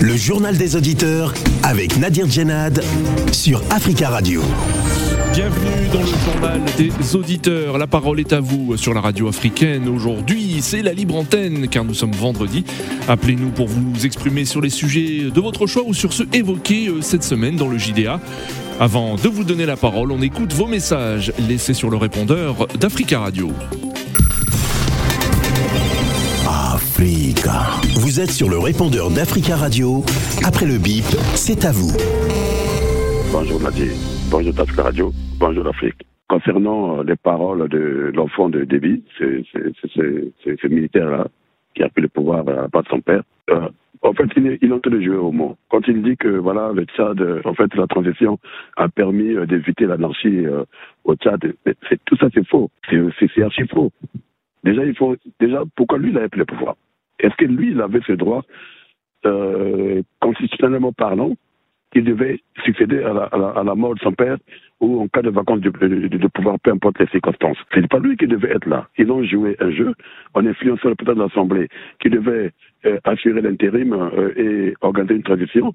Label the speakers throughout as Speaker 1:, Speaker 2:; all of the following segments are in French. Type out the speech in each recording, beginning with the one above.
Speaker 1: Le journal des auditeurs avec Nadir Djenad sur Africa Radio.
Speaker 2: Bienvenue dans le journal des auditeurs. La parole est à vous sur la radio africaine. Aujourd'hui, c'est la libre antenne car nous sommes vendredi. Appelez-nous pour vous exprimer sur les sujets de votre choix ou sur ceux évoqués euh, cette semaine dans le JDA. Avant de vous donner la parole, on écoute vos messages laissés sur le répondeur d'Africa Radio.
Speaker 1: Vous êtes sur le répondeur d'Africa Radio. Après le bip, c'est à vous.
Speaker 3: Bonjour Nadir. Bonjour d'Africa Radio. Bonjour Afrique. Concernant euh, les paroles de l'enfant de Déby, c'est ce militaire-là qui a pris le pouvoir à part de son père. Euh, en fait, il il est en train de jouer au mot. Quand il dit que voilà, le Tchad, euh, en fait, la transition a permis euh, d'éviter l'anarchie au Tchad, tout ça c'est faux. C'est, archi faux. Déjà, il faut, déjà, pourquoi lui il avait pris le pouvoir? Est-ce que lui il avait ce droit, constitutionnellement parlant, qu'il devait succéder à la, mort de son père ou en cas de vacances de, pouvoir, peu importe les circonstances? Ce n'est pas lui qui devait être là. Ils ont joué un jeu en influençant le président de l'Assemblée qui devait euh, assurer l'intérim euh, et organiser une transition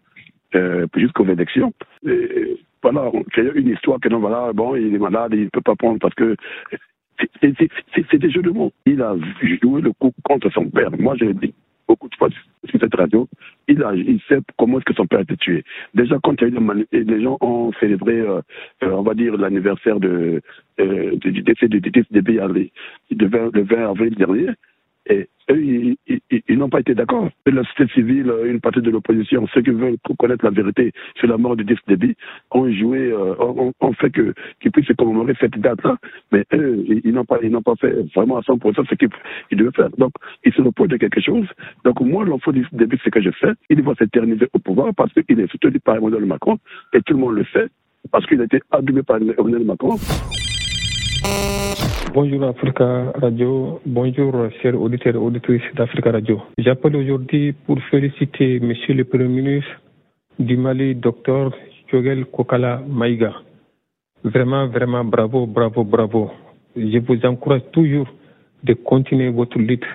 Speaker 3: euh, jusqu'aux élections. Voilà, c'est une histoire que non, voilà, bon, il est malade, il ne peut pas prendre parce que c'est des jeux de mots. Il a joué le coup contre son père. Moi, je l'ai dit beaucoup de fois sur cette radio, il, a, il sait comment est-ce que son père a été tué. Déjà, quand il y a eu les gens ont célébré, euh, euh, on va dire, l'anniversaire de, euh, du décès de DDB le 20 avril dernier, et eux, ils, n'ont pas été d'accord. La société civile, une partie de l'opposition, ceux qui veulent connaître la vérité sur la mort du disque débit, ont joué, euh, ont, fait que qu'ils puissent commémorer cette date-là. Mais eux, ils, n'ont pas, ils n'ont pas fait vraiment à 100% ce qu'ils devaient faire. Donc, ils se reposent de quelque chose. Donc, moi, l'enfant du débit, ce que je fais, il va s'éterniser au pouvoir parce qu'il est soutenu par Emmanuel Macron et tout le monde le sait parce qu'il a été adulé par Emmanuel Macron.
Speaker 4: Bonjour Africa Radio, bonjour chers auditeurs et auditrices d'Africa Radio. J'appelle aujourd'hui pour féliciter Monsieur le Premier ministre du Mali, Dr Jogel Kokala Maïga. Vraiment, vraiment bravo, bravo, bravo. Je vous encourage toujours de continuer votre lutte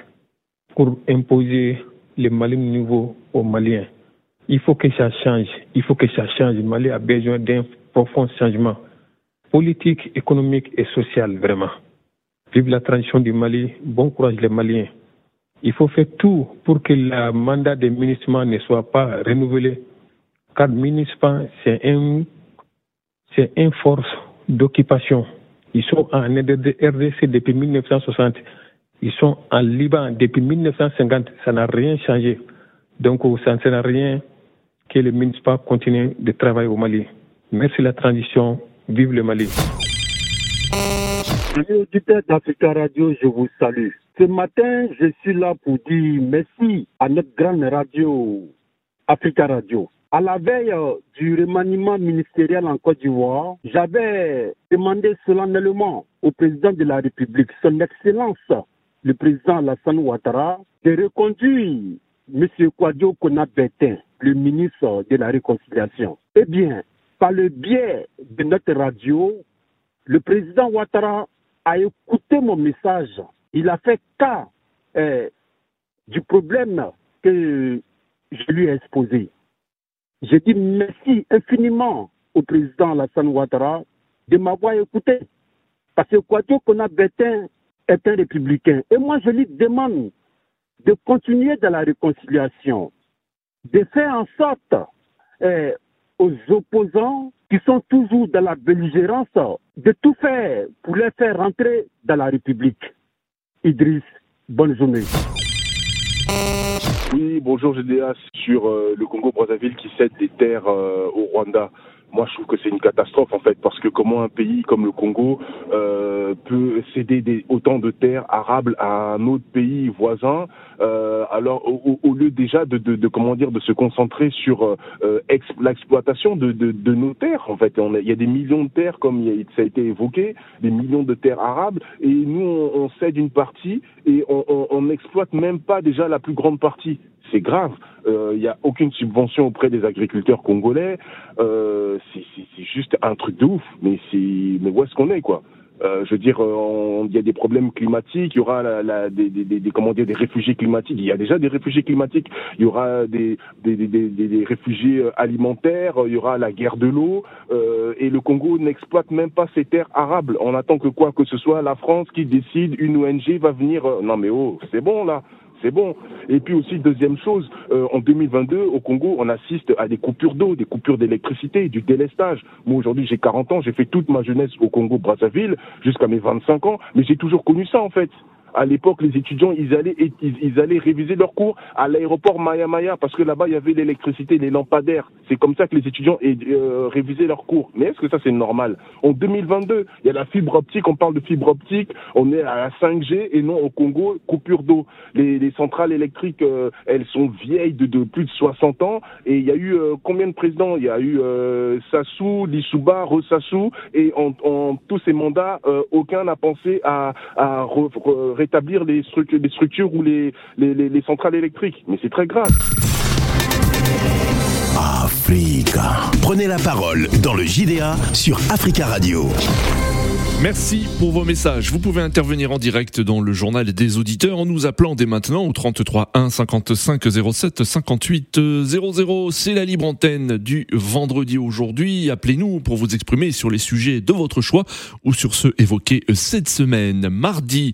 Speaker 4: pour imposer le Mali nouveau aux Maliens. Il faut que ça change, il faut que ça change. Le Mali a besoin d'un profond changement politique, économique et social, vraiment. Vive la transition du Mali, bon courage les Maliens. Il faut faire tout pour que le mandat des ministres ne soit pas renouvelé, car ministres, c'est un, c'est une force d'occupation. Ils sont en RDC depuis 1960. Ils sont en Liban depuis 1950. Ça n'a rien changé. Donc, ça ne sert à rien que les ministres continuent de travailler au Mali. Merci la transition. Vive le Mali.
Speaker 5: Amis auditeurs d'Africa Radio, je vous salue. Ce matin, je suis là pour dire merci à notre grande radio, Africa Radio. À la veille euh, du remaniement ministériel en Côte d'Ivoire, j'avais demandé solennellement au président de la République, son Excellence, le président Alassane Ouattara, de reconduire M. Kwadio Konabetin, le ministre de la Réconciliation. Eh bien, par le biais de notre radio, le président Ouattara a écouté mon message. Il a fait cas euh, du problème que je lui ai exposé. J'ai dit merci infiniment au président Alassane Ouattara de m'avoir écouté. Parce que Kouadio Bétain est un républicain. Et moi, je lui demande de continuer dans la réconciliation, de faire en sorte euh, aux opposants qui sont toujours dans la belligérance, de tout faire pour les faire rentrer dans la République. Idriss, bonne journée.
Speaker 6: Oui, bonjour GDA sur euh, le Congo-Brazzaville qui cède des terres euh, au Rwanda moi je trouve que c'est une catastrophe en fait parce que comment un pays comme le Congo euh, peut céder des, autant de terres arables à un autre pays voisin euh, alors au, lieu déjà de, comment dire de se concentrer sur euh, l'exploitation de, nos terres en fait. Il y a des millions de terres comme ça a été évoqué des millions de terres arables et nous on, on cède une partie et on n'exploite même pas déjà la plus grande partie c'est grave. Il euh, n'y a aucune subvention auprès des agriculteurs congolais. Euh, c'est juste un truc de ouf. Mais, où est-ce qu'on est, quoi? Euh, je veux dire, euh, il y a des problèmes climatiques, il y aura des, comment dire, des réfugiés climatiques. Il y a déjà des réfugiés climatiques. Il y aura des, des, des, réfugiés euh, alimentaires. Il y aura la guerre de l'eau. Euh, et le Congo n'exploite même pas ses terres arables. On attend que quoi que ce soit la France qui décide, une ONG va venir. Non mais oh, c'est bon là c'est bon. Et puis aussi, deuxième chose, euh, en 2022, au Congo, on assiste à des coupures d'eau, des coupures d'électricité, du délestage. Moi, aujourd'hui, j'ai 40 ans, j'ai fait toute ma jeunesse au Congo-Brazzaville, jusqu'à mes 25 ans, mais j'ai toujours connu ça, en fait à l'époque, les étudiants, ils allaient, ils, allaient réviser leurs cours à l'aéroport Maya Maya parce que là-bas, il y avait l'électricité, les lampadaires. C'est comme ça que les étudiants euh, révisaient leurs cours. Mais est-ce que ça, c'est normal? En 2022, il y a la fibre optique, on parle de fibre optique, on est à la 5G et non au Congo, coupure d'eau. Les, les, centrales électriques, euh, elles sont vieilles de, plus de 60 ans et il y a eu euh, combien de présidents? Il y a eu euh, Sassou, Lissouba, Ressassou et en, en, tous ces mandats, aucun n'a pensé à, à rétablir les structures, les structures ou les, les, les, centrales électriques. Mais c'est très grave.
Speaker 1: Africa. Prenez la parole dans le JDA sur Africa Radio.
Speaker 2: Merci pour vos messages. Vous pouvez intervenir en direct dans le journal des auditeurs en nous appelant dès maintenant au 33 1 55 07 58 00. C'est la libre antenne du vendredi aujourd'hui. Appelez-nous pour vous exprimer sur les sujets de votre choix ou sur ceux évoqués cette semaine. Mardi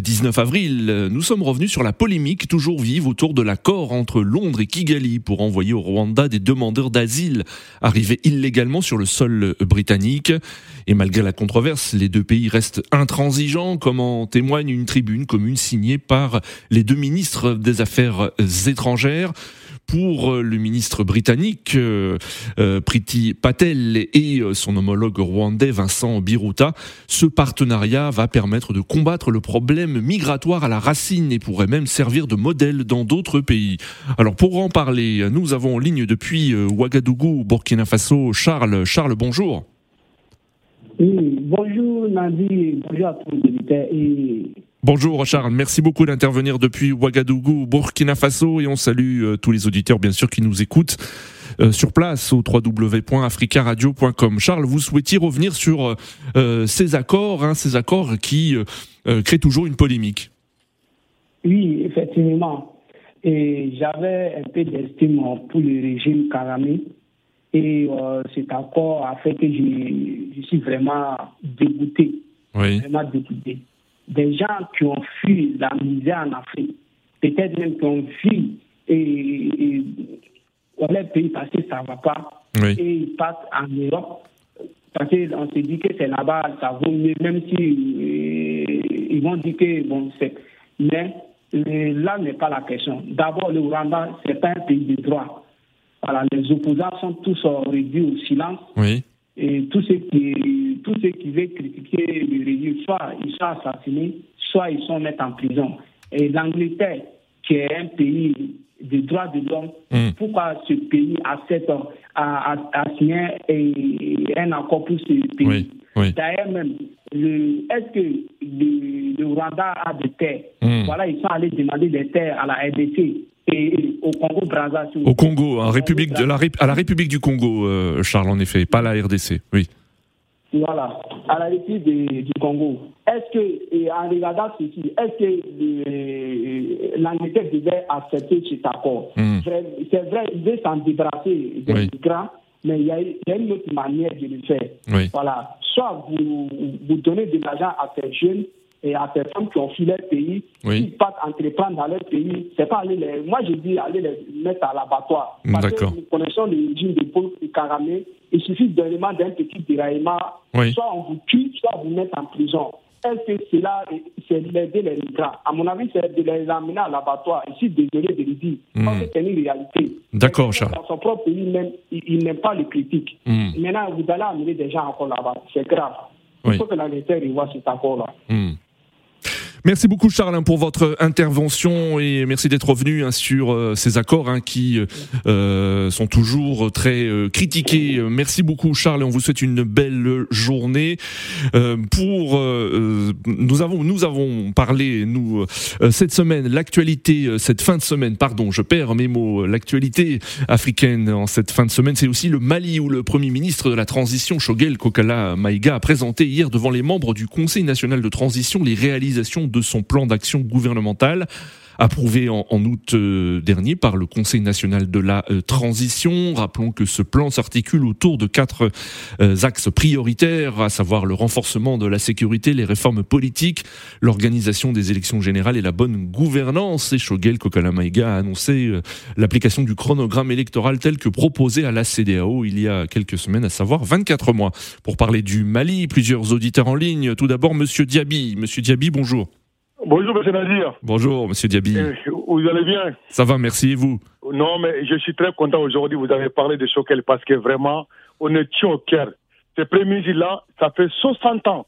Speaker 2: 19 avril, nous sommes revenus sur la polémique toujours vive autour de l'accord entre Londres et Kigali pour envoyer au Rwanda des demandeurs d'asile arrivés illégalement sur le sol britannique. Et malgré la controverse, les deux pays restent intransigeants, comme en témoigne une tribune commune signée par les deux ministres des Affaires étrangères pour le ministre britannique euh, euh, Priti Patel et son homologue rwandais Vincent Biruta, ce partenariat va permettre de combattre le problème migratoire à la racine et pourrait même servir de modèle dans d'autres pays. Alors pour en parler, nous avons en ligne depuis euh, Ouagadougou, Burkina Faso, Charles. Charles, bonjour.
Speaker 7: Oui, bonjour Nandi, bonjour à tous les auditeurs et
Speaker 2: Bonjour Charles, merci beaucoup d'intervenir depuis Ouagadougou, Burkina Faso et on salue euh, tous les auditeurs bien sûr qui nous écoutent euh, sur place au www.africaradio.com. Charles, vous souhaitiez revenir sur euh, ces accords, hein, ces accords qui créent toujours une polémique.
Speaker 7: Oui, effectivement. Et j'avais un peu d'estime pour le régime Karamé et cet accord a fait que je, je suis vraiment dégoûté. Oui. Vraiment dégoûté des gens qui ont fui la misère en Afrique, peut-être même qui ont fui et, et, les pays parce que ça ne va pas, et ils partent en Europe parce qu'on se dit que c'est là-bas, ça vaut mieux, même si euh, ils vont dire que bon, c'est. Mais euh, là n'est pas la question. D'abord, le Rwanda, ce n'est pas un pays de droit. Voilà, les opposants sont tous réduits au silence.
Speaker 2: Oui.
Speaker 7: Et tous ceux qui, tous ceux qui veulent critiquer le régime, soit ils sont assassinés, soit ils sont mis en prison. Et l'Angleterre, qui est un pays de droits de l'homme, hmm. pourquoi ce pays accepte à, à, signer un accord pour ce pays? D'ailleurs, même, est-ce que le, Rwanda a des terres? Hmm. Voilà, ils sont allés demander des terres à la RDC et au Congo Brazzaville.
Speaker 2: Au Congo, en République de la, à la République du Congo, euh, Charles, en effet, pas la RDC, oui.
Speaker 7: Voilà, à la République du Congo. Est-ce que, et en regardant ceci, est-ce que l'Angleterre devait accepter cet accord? Hmm. C'est vrai, il veut s'en débarrasser des migrants, mais il y, a, une autre manière de le faire. Voilà. Soit vous, vous donnez de l'argent à ces jeunes et à ces femmes qui ont fui leur pays, qui partent entreprendre dans leur pays, c'est pas aller les, moi je dis aller les mettre à l'abattoir. Parce que nous connaissons le régime de Paul Karamé, il suffit d'un d'un petit déraillement, soit on vous tue, soit on vous met en prison. Est-ce que cela, c'est d'aider les migrants? À mon avis, c'est de les amener à l'abattoir. Ici, désolé de le dire. Mm. C'est une réalité.
Speaker 2: D'accord, Charles.
Speaker 7: Dans son propre pays, même, il, n'aime pas les critiques. Hmm. Maintenant, vous allez amener des gens encore là-bas. C'est grave. Il faut que l'Angleterre voit cet accord-là.
Speaker 2: Hmm. Merci beaucoup Charles hein, pour votre intervention et merci d'être revenu hein, sur euh, ces accords hein, qui euh, sont toujours très euh, critiqués. Merci beaucoup Charles et on vous souhaite une belle journée. pour nous avons nous avons parlé nous cette semaine l'actualité cette fin de semaine pardon je perds mes mots l'actualité africaine en cette fin de semaine c'est aussi le Mali où le premier ministre de la transition Shogel Kokala Maïga a présenté hier devant les membres du Conseil national de transition les réalisations de son plan d'action gouvernemental approuvé en, août euh, dernier par le Conseil national de la euh, transition. Rappelons que ce plan s'articule autour de quatre euh, axes prioritaires, à savoir le renforcement de la sécurité, les réformes politiques, l'organisation des élections générales et la bonne gouvernance. Et Shogel Kokalamaïga a annoncé l'application du chronogramme électoral tel que proposé à la CDAO il y a quelques semaines, à savoir 24 mois. Pour parler du Mali, plusieurs auditeurs en ligne. Tout d'abord, Monsieur Diaby. Monsieur Diaby, bonjour.
Speaker 8: Bonjour, monsieur Nadir.
Speaker 2: Bonjour, monsieur Diaby.
Speaker 8: Eh, vous allez bien?
Speaker 2: Ça va, merci, et vous?
Speaker 8: Non, mais je suis très content aujourd'hui. Vous avez parlé de Choquel parce que vraiment, on est au cœur. Ce premier là ça fait 60 ans.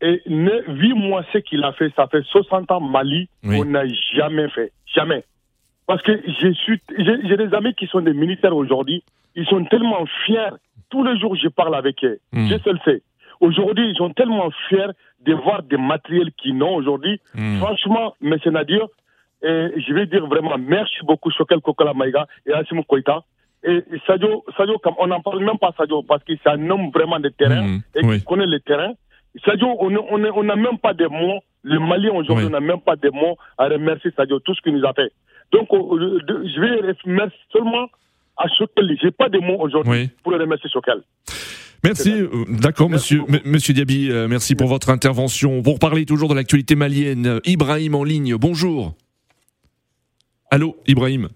Speaker 8: Et 8 mois, ce qu'il a fait, ça fait 60 ans Mali, on n'a jamais fait. Jamais. Parce que j'ai des amis qui sont des militaires aujourd'hui. Ils sont tellement fiers. Tous les jours, je parle avec eux. Hmm. Je sais le sais. Aujourd'hui, ils sont tellement fiers de voir des matériels qu'ils n'ont aujourd'hui. Hmm. Franchement, M. Nadir, et je vais dire vraiment merci beaucoup Chokel Kokola Maïga et Asim Koïta. Et Sadio, Sadio on n'en parle même pas Sadio parce que c'est un homme vraiment de terrain hmm. et qui connaît le terrain. Sadio, on n'a on même pas de mots. Le Mali aujourd'hui, on n'a même pas de mots à remercier Sadio, tout ce qu'il nous a fait. Donc, euh, je vais remercier seulement à Chokel. Je n'ai pas de mots aujourd'hui pour remercier Chokel.
Speaker 2: Merci, euh, d'accord, monsieur, monsieur Diaby, euh, merci pour votre intervention. Pour parler toujours de l'actualité malienne, Ibrahim en ligne, bonjour. Allô, Ibrahim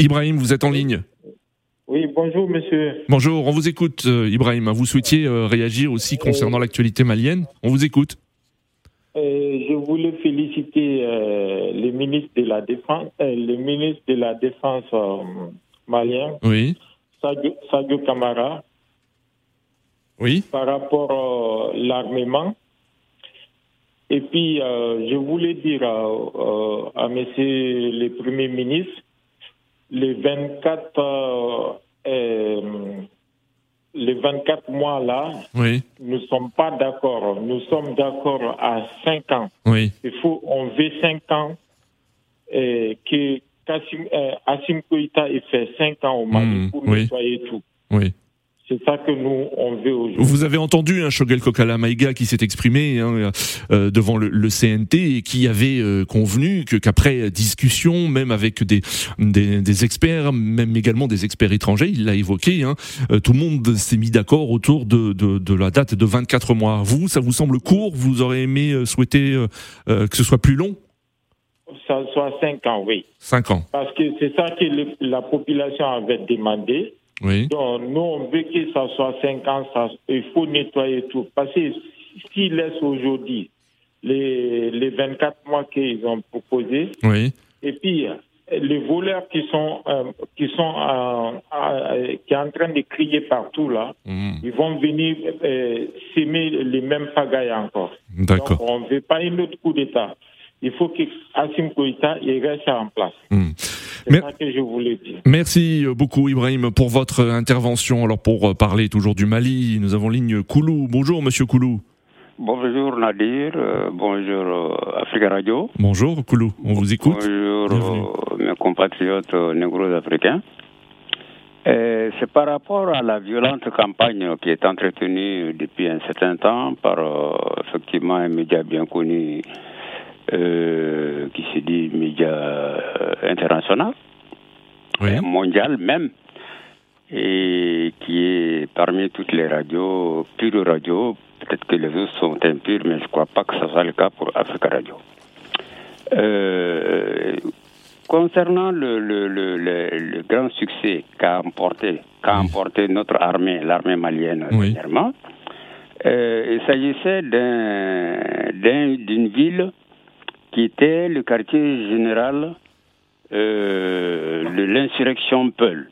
Speaker 2: Ibrahim, vous êtes en ligne
Speaker 9: Oui, bonjour, monsieur.
Speaker 2: Bonjour, on vous écoute, euh, Ibrahim. Vous souhaitiez réagir aussi concernant l'actualité malienne On vous écoute.
Speaker 9: je voulais féliciter les ministres de la Défense, les ministres de la Défense malien.
Speaker 2: Oui
Speaker 9: Sadio, Kamara.
Speaker 2: Oui.
Speaker 9: Par rapport à l'armement. Et puis, euh, je voulais dire à, à, monsieur le Premier ministre, les 24, euh, les 24 mois là,
Speaker 2: oui.
Speaker 9: nous ne sommes pas d'accord. Nous sommes d'accord à 5 ans.
Speaker 2: Oui.
Speaker 9: Il faut, on veut 5 ans et que Kassim, euh, Assim Koïta, il fait 5 ans au Mali mmh, pour nettoyer tout.
Speaker 2: Oui.
Speaker 9: C'est ça que nous, on veut aujourd'hui.
Speaker 2: Vous avez entendu un hein, Shogel Kokala Maïga qui s'est exprimé hein, euh, devant le, le, CNT et qui avait euh, convenu que qu'après discussion, même avec des, des, des, experts, même également des experts étrangers, il l'a évoqué, hein, euh, tout le monde s'est mis d'accord autour de, de, de, la date de 24 mois. Vous, ça vous semble court? Vous aurez aimé euh, souhaiter que ce soit plus long?
Speaker 9: Ça soit 5 ans, oui.
Speaker 2: 5 ans.
Speaker 9: Parce que c'est ça que la population avait demandé.
Speaker 2: Oui.
Speaker 9: Donc, nous, on veut que ça soit 5 ans, ça, il faut nettoyer tout. Parce que s'ils laissent aujourd'hui les, les 24 mois qu'ils ont proposés,
Speaker 2: oui.
Speaker 9: et puis les voleurs qui sont euh, qui sont euh, euh, qui sont en train de crier partout là,
Speaker 2: mmh.
Speaker 9: ils vont venir euh, s'aimer les mêmes pagailles encore.
Speaker 2: D'accord.
Speaker 9: Donc on ne veut pas un autre coup d'État il faut qu'Assim Koïta reste en place.
Speaker 2: Hmm.
Speaker 9: C'est ça que je voulais dire.
Speaker 2: Merci beaucoup Ibrahim pour votre intervention. Alors pour parler toujours du Mali, nous avons ligne Koulou. Bonjour Monsieur Koulou.
Speaker 10: Bonjour Nadir, euh, bonjour euh, Africa Radio.
Speaker 2: Bonjour Koulou, on vous écoute.
Speaker 10: Bonjour euh, mes compatriotes négros africains. C'est par rapport à la violente campagne qui est entretenue depuis un certain temps par effectivement un média bien connu euh, qui se dit média euh, international,
Speaker 2: oui.
Speaker 10: mondial même, et qui est parmi toutes les radios, pure radio. Peut-être que les autres sont impures, mais je ne crois pas que ce soit le cas pour Africa Radio. Euh, concernant le, le, le, le, grand succès qu'a emporté, qu'a emporté notre armée, l'armée malienne
Speaker 2: oui.
Speaker 10: dernièrement, euh, il s'agissait d'une ville qui était le quartier général euh, de l'insurrection Peul.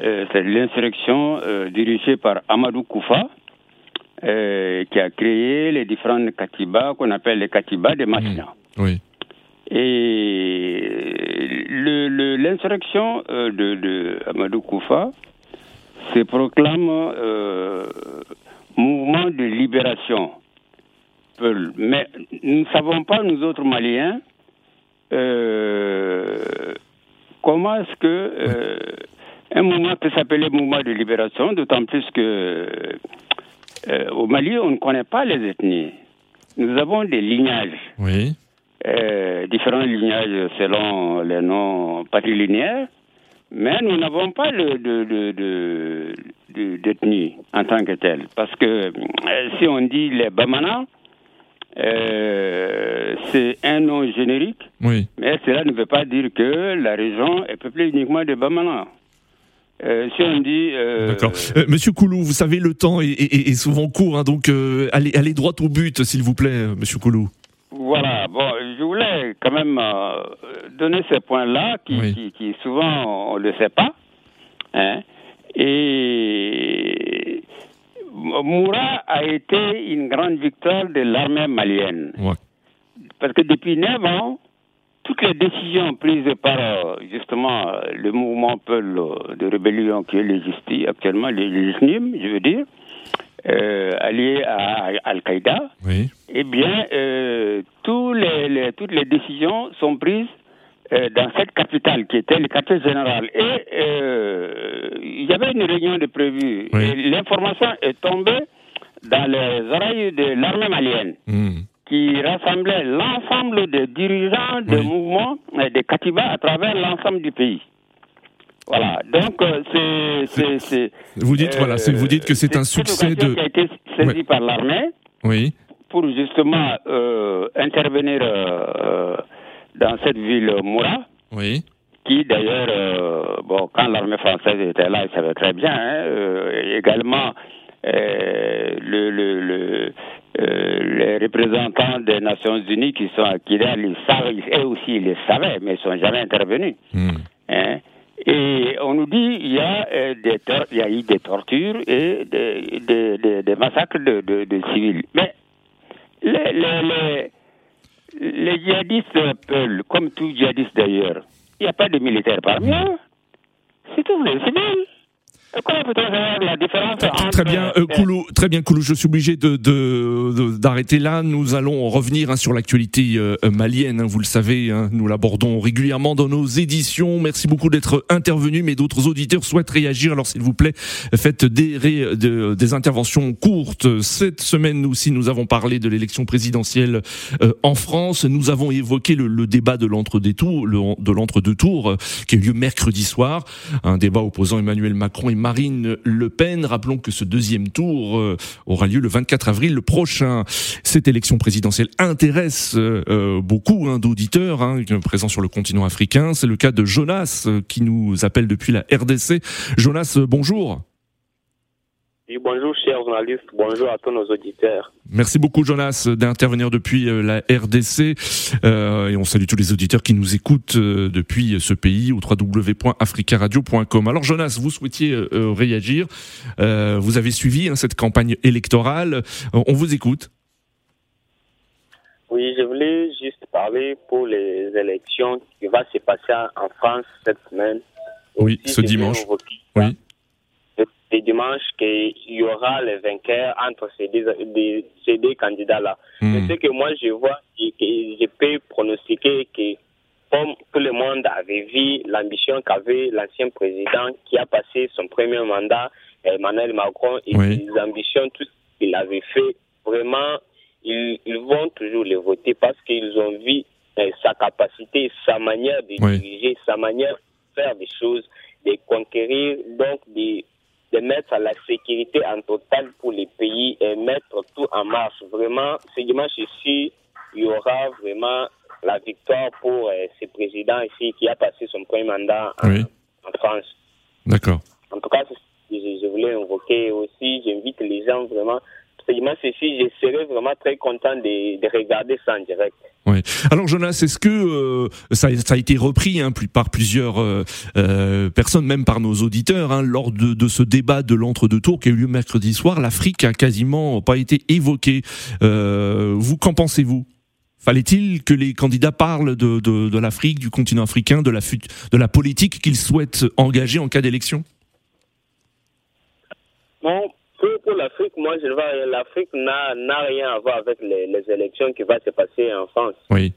Speaker 10: Euh, c'est l'insurrection euh, dirigée par Amadou Koufa, euh, qui a créé les différentes katibas qu'on appelle les katibas de Machina.
Speaker 2: Oui.
Speaker 10: Et l'insurrection le, de, de, Amadou Koufa se proclame euh, mouvement de libération. Mais nous ne savons pas, nous autres Maliens, euh, comment est-ce que euh, un mouvement peut s'appeler mouvement de libération, d'autant plus que euh, au Mali, on ne connaît pas les ethnies. Nous avons des lignages.
Speaker 2: Oui.
Speaker 10: différents lignages selon les noms patrilinéaires, mais nous n'avons pas de, de, de, d'ethnie en tant que telle. Parce que si on dit les Bamana, euh, c'est un nom générique,
Speaker 2: oui.
Speaker 10: mais cela ne veut pas dire que la région est peuplée uniquement de Bamana. Euh, si on dit.
Speaker 2: Euh, D'accord. Monsieur Koulou, vous savez, le temps est, souvent court, hein, donc allez, allez droit au but, s'il vous plaît, Monsieur Koulou.
Speaker 10: Voilà, bon, je voulais quand même donner ces points-là qui, qui, souvent on ne le sait pas. Hein, et Moura a été une grande victoire de l'armée malienne. Parce que depuis 9 ans, toutes les décisions prises par justement le mouvement Peul de rébellion qui est légitime, actuellement légitime, je veux dire, euh, allié à Al-Qaïda, eh bien, euh, tous les, toutes les décisions sont prises euh, dans cette capitale qui était le quartier général. Et euh, il y avait une réunion de prévue. Et l'information est tombée dans les oreilles de l'armée malienne. Hmm. qui rassemblait l'ensemble des dirigeants des mouvements et des katibas à travers l'ensemble du pays. Voilà. Donc, euh, c'est.
Speaker 2: Vous dites, voilà, vous dites que c'est un succès de.
Speaker 10: qui a été saisi par l'armée.
Speaker 2: Oui.
Speaker 10: Pour justement intervenir dans cette ville Moura.
Speaker 2: Oui.
Speaker 10: Qui d'ailleurs, euh, bon, quand l'armée française était là, il savait très bien. Hein, euh, également, euh, le, le, le les représentants des Nations Unies qui sont à Kidal, ils savent, eux aussi ils le savaient, mais ils ne sont jamais intervenus. Hmm. Hein. Et on nous dit qu'il y, a, des il y a eu des tortures et des, des, des, massacres de, de, de, civils. Mais les, les, les djihadistes peuvent, comme tous djihadistes d'ailleurs, il n'y a pas de militaires parmi eux. C'est tout les civils.
Speaker 2: Très bien, euh, Koulou, très bien, Koulou. Je suis obligé de d'arrêter là. Nous allons revenir hein, sur l'actualité euh, malienne. Hein, vous le savez, hein, nous l'abordons régulièrement dans nos éditions. Merci beaucoup d'être intervenu. Mais d'autres auditeurs souhaitent réagir. Alors, s'il vous plaît, faites des des interventions courtes. Cette semaine aussi, nous avons parlé de l'élection présidentielle euh, en France. Nous avons évoqué le, débat de l'entre-deux tours, de l'entre-deux tours, qui a eu lieu mercredi soir. Un débat opposant Emmanuel Macron et Marine Le Pen. Rappelons que ce deuxième tour euh, aura lieu le 24 avril prochain. Cette élection présidentielle intéresse euh, euh, beaucoup hein, d'auditeurs hein, présents sur le continent africain. C'est le cas de Jonas qui nous appelle depuis la RDC. Jonas, bonjour
Speaker 11: bonjour, chers journalistes. Bonjour à tous nos auditeurs.
Speaker 2: Merci beaucoup, Jonas, d'intervenir depuis euh, la RDC. Euh, et on salue tous les auditeurs qui nous écoutent euh, depuis ce pays au www.africaradio.com. Alors, Jonas, vous souhaitiez réagir. vous avez suivi hein, cette campagne électorale. on vous écoute.
Speaker 11: Oui, je voulais juste parler pour les élections qui vont se passer en France cette semaine.
Speaker 2: Oui, ce dimanche. Oui
Speaker 11: le dimanche qu'il y aura les vainqueurs entre ces deux, ces deux candidats-là. Hmm. ce que moi je vois, que je peux pronostiquer que comme tout le monde avait vu l'ambition qu'avait l'ancien président qui a passé son premier mandat, Emmanuel Macron, et les ambitions, tout ce qu'il avait fait, vraiment, ils, vont toujours le voter parce qu'ils ont vu euh, sa capacité, sa manière de diriger, sa manière de faire des choses, de conquérir, donc des de mettre la sécurité en total pour les pays et mettre tout en marche. Vraiment, ce dimanche ici, il y aura vraiment la victoire pour euh, ce président ici qui a passé son premier mandat en, France.
Speaker 2: D'accord.
Speaker 11: En tout cas, je, je voulais invoquer aussi, j'invite les gens vraiment, renseignements, ceci, je serais vraiment très content de, de regarder ça en direct.
Speaker 2: Oui. Alors Jonas, est-ce que euh, ça, ça, a été repris hein, par plusieurs euh, euh, personnes, même par nos auditeurs, hein, lors de, de, ce débat de l'entre-deux tours qui a eu lieu mercredi soir L'Afrique a quasiment pas été évoquée. vous, qu'en pensez-vous? Fallait-il que les candidats parlent de, de, de l'Afrique, du continent africain, de la, de la politique qu'ils souhaitent engager en cas d'élection?
Speaker 11: Non, pour, l'Afrique, moi je vois l'Afrique n'a rien à voir avec les, les élections qui vont se passer en France.
Speaker 2: Oui.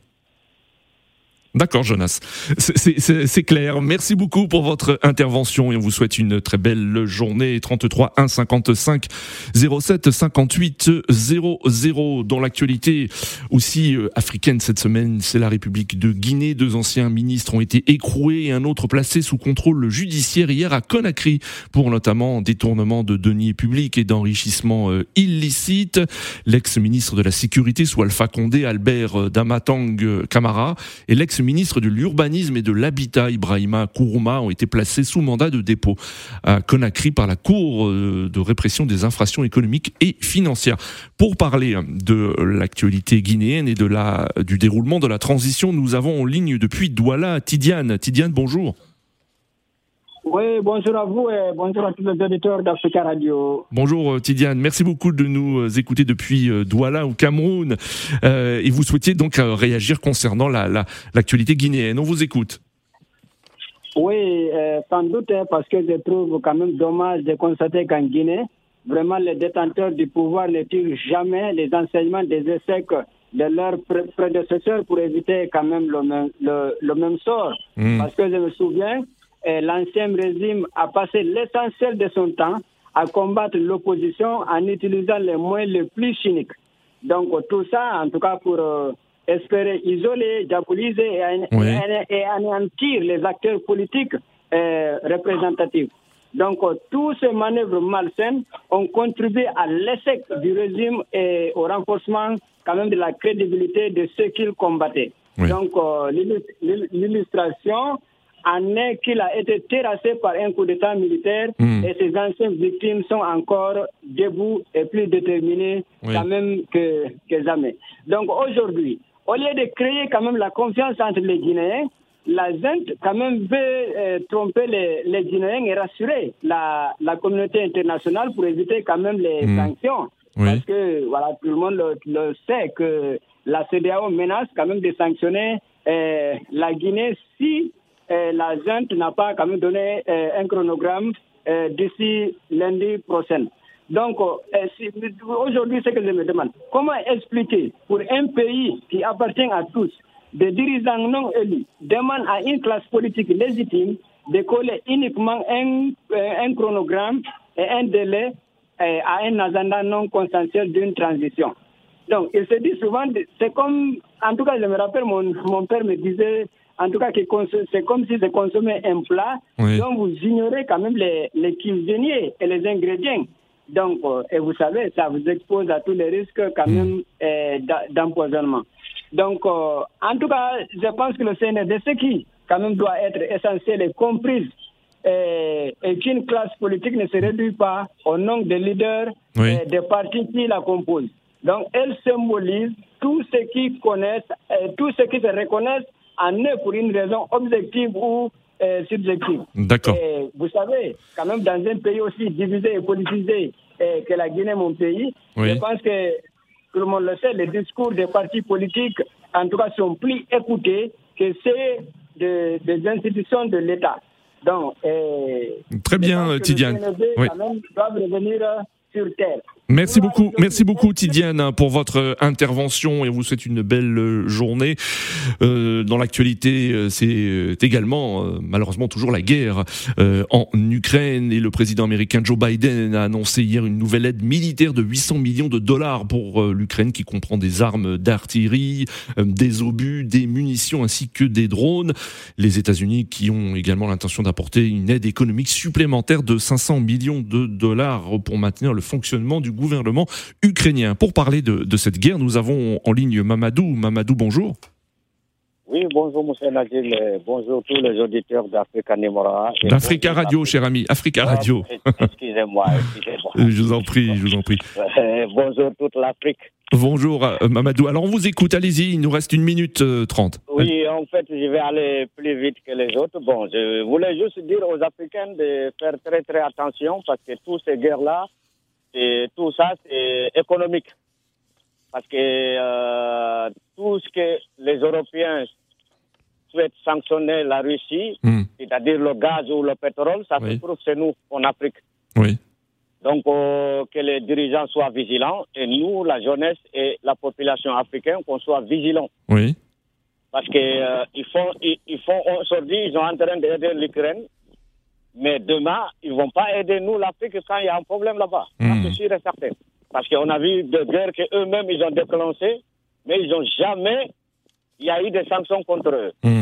Speaker 2: D'accord, Jonas. C'est clair. Merci beaucoup pour votre intervention et on vous souhaite une très belle journée. 33 1 55 07 58 00. Dans l'actualité aussi euh, africaine cette semaine, c'est la République de Guinée. Deux anciens ministres ont été écroués et un autre placé sous contrôle judiciaire hier à Conakry pour notamment détournement de deniers publics et d'enrichissement euh, illicite. L'ex-ministre de la Sécurité sous Alpha Condé, Albert Damatang Kamara, et l'ex ministre de l'Urbanisme et de l'Habitat, Ibrahima Kourouma, ont été placés sous mandat de dépôt à Conakry par la Cour euh, de répression des infractions économiques et financières. Pour parler de l'actualité guinéenne et de du déroulement de la transition, nous avons en ligne depuis Douala Tidiane. Tidiane, bonjour.
Speaker 12: Oui, bonjour à vous et bonjour à tous les auditeurs d'Africa Radio.
Speaker 2: Bonjour euh, Tidiane, merci beaucoup de nous euh, écouter depuis euh, Douala au Cameroun. et vous souhaitiez donc réagir concernant l'actualité la, guinéenne. On vous écoute.
Speaker 12: Oui, sans doute, hein, parce que je trouve quand même dommage de constater qu'en Guinée, vraiment les détenteurs du pouvoir ne tirent jamais les enseignements des échecs de leurs prédécesseurs pour éviter quand même le même, le, même sort. Hmm. Parce que je me souviens, l'ancien régime a passé l'essentiel de son temps à combattre l'opposition en utilisant les moyens les plus cyniques. Donc tout ça, en tout cas pour euh, espérer isoler, diaboliser et, anéantir les acteurs politiques euh, représentatifs. Donc tous ces manœuvres malsaines ont contribué à l'échec du régime et au renforcement quand même de la crédibilité de ceux qu'il combattait. Donc euh, l'illustration en est qu'il a été terrassé par un coup d'État militaire hmm. et ses anciennes victimes sont encore debout et plus déterminées quand même que, que jamais. Donc aujourd'hui, au lieu de créer quand même la confiance entre les Guinéens, la ZENT quand même veut euh, tromper les, les, Guinéens et rassurer la, la, communauté internationale pour éviter quand même les hmm. sanctions. Parce que voilà, tout le monde le, sait que la CDAO menace quand même de sanctionner euh, la Guinée si la junte n'a pas quand même donné euh, un chronogramme euh, d'ici lundi prochain. Donc, aujourd'hui, ce que je me demande, comment expliquer pour un pays qui appartient à tous, des dirigeants non élus demandent à une classe politique légitime de coller uniquement un, un chronogramme et un délai à un agenda non consensuel d'une transition? Donc, il se dit souvent, c'est comme, en tout cas, je me rappelle, mon, mon père me disait, en tout cas, c'est comme si c'est consommer un plat dont vous ignorez quand même les, les cuisiniers et les ingrédients. Donc, euh, et vous savez, ça vous expose à tous les risques quand mm. même euh, d'empoisonnement. Donc, euh, en tout cas, je pense que le CNRD, ce qui quand même doit être essentiel et compris, et, qu'une classe politique ne se réduit pas au nom des leaders des partis qui la composent. Donc, elle symbolise tous ceux qui connaissent, tous ceux qui se reconnaissent en eux pour une raison objective ou euh, subjective.
Speaker 2: D'accord.
Speaker 12: Vous savez, quand même dans un pays aussi divisé et politisé euh, que la Guinée, mon pays, je pense que tout le monde le sait, les discours des partis politiques, en tout cas, sont plus écoutés que ceux des institutions de l'État. Donc,
Speaker 2: euh, très bien, Tidiane.
Speaker 12: Oui. Quand même, doivent revenir sur terre.
Speaker 2: Merci beaucoup, merci beaucoup Tidiane pour votre intervention et on vous souhaite une belle journée. Euh, dans l'actualité, euh, c'est euh, également malheureusement toujours la guerre en Ukraine et le président américain Joe Biden a annoncé hier une nouvelle aide militaire de 800 millions de dollars pour l'Ukraine qui comprend des armes d'artillerie, des obus, des munitions ainsi que des drones. Les États-Unis qui ont également l'intention d'apporter une aide économique supplémentaire de 500 millions de dollars pour maintenir le fonctionnement du gouvernement ukrainien. Pour parler de, cette guerre, nous avons en ligne Mamadou. Mamadou, bonjour.
Speaker 13: Oui, bonjour, M. Nadil. Bonjour tous les auditeurs d'Africa Nemora.
Speaker 2: D'Africa Radio, cher ami. Africa Radio.
Speaker 13: Excusez-moi, excusez-moi.
Speaker 2: je vous en prie, je vous en prie.
Speaker 13: bonjour toute l'Afrique.
Speaker 2: Bonjour, euh, Mamadou. Alors, on vous écoute. Allez-y, il nous reste une minute euh, trente.
Speaker 13: oui, en fait, je vais aller plus vite que les autres. Bon, je voulais juste dire aux Africains de faire très, très attention parce que toutes ces guerres-là, tout ça, c'est économique. Parce que euh, tout ce que les Européens souhaitent sanctionner la Russie, hmm. c'est-à-dire le gaz ou le pétrole, ça se trouve chez nous, en Afrique.
Speaker 2: Oui.
Speaker 13: Donc, euh, que les dirigeants soient vigilants et nous, la jeunesse et la population africaine, qu'on soit vigilants.
Speaker 2: Oui.
Speaker 13: Parce qu'ils euh, font, ils, font aujourd'hui, ils sont en train d'aider l'Ukraine, mais demain, ils ne vont pas aider nous, l'Afrique, quand il y a un problème là-bas. Hmm. C'est sûr et certain. Parce qu'on a vu des guerres qu'eux-mêmes, ils ont déclenchées, mais ils n'ont jamais, il y a eu des sanctions contre eux.
Speaker 2: Hmm.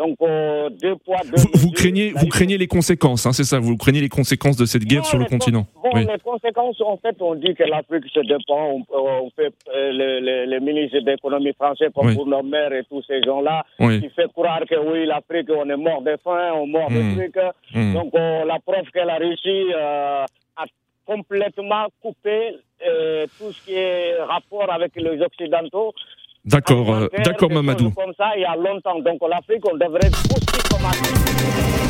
Speaker 13: Donc, euh, deux poids, deux
Speaker 2: vous, vous craignez, vous craignez les conséquences, hein, c'est ça Vous craignez les conséquences de cette guerre sur le continent
Speaker 13: Bon, les conséquences, en fait, on dit que l'Afrique se dépend. On, fait euh, le, le, ministre d'économie français pour, oui. mères et tous ces gens-là, qui fait croire que oui, l'Afrique, on est mort de faim, on est mort de hmm. trucs. Hmm. Donc, la preuve que la Russie euh, a complètement coupé tout ce qui est rapport avec les Occidentaux.
Speaker 2: D'accord, d'accord, Mamadou.
Speaker 13: Comme ça, il y a longtemps. Donc, l'Afrique, on devrait aussi commencer.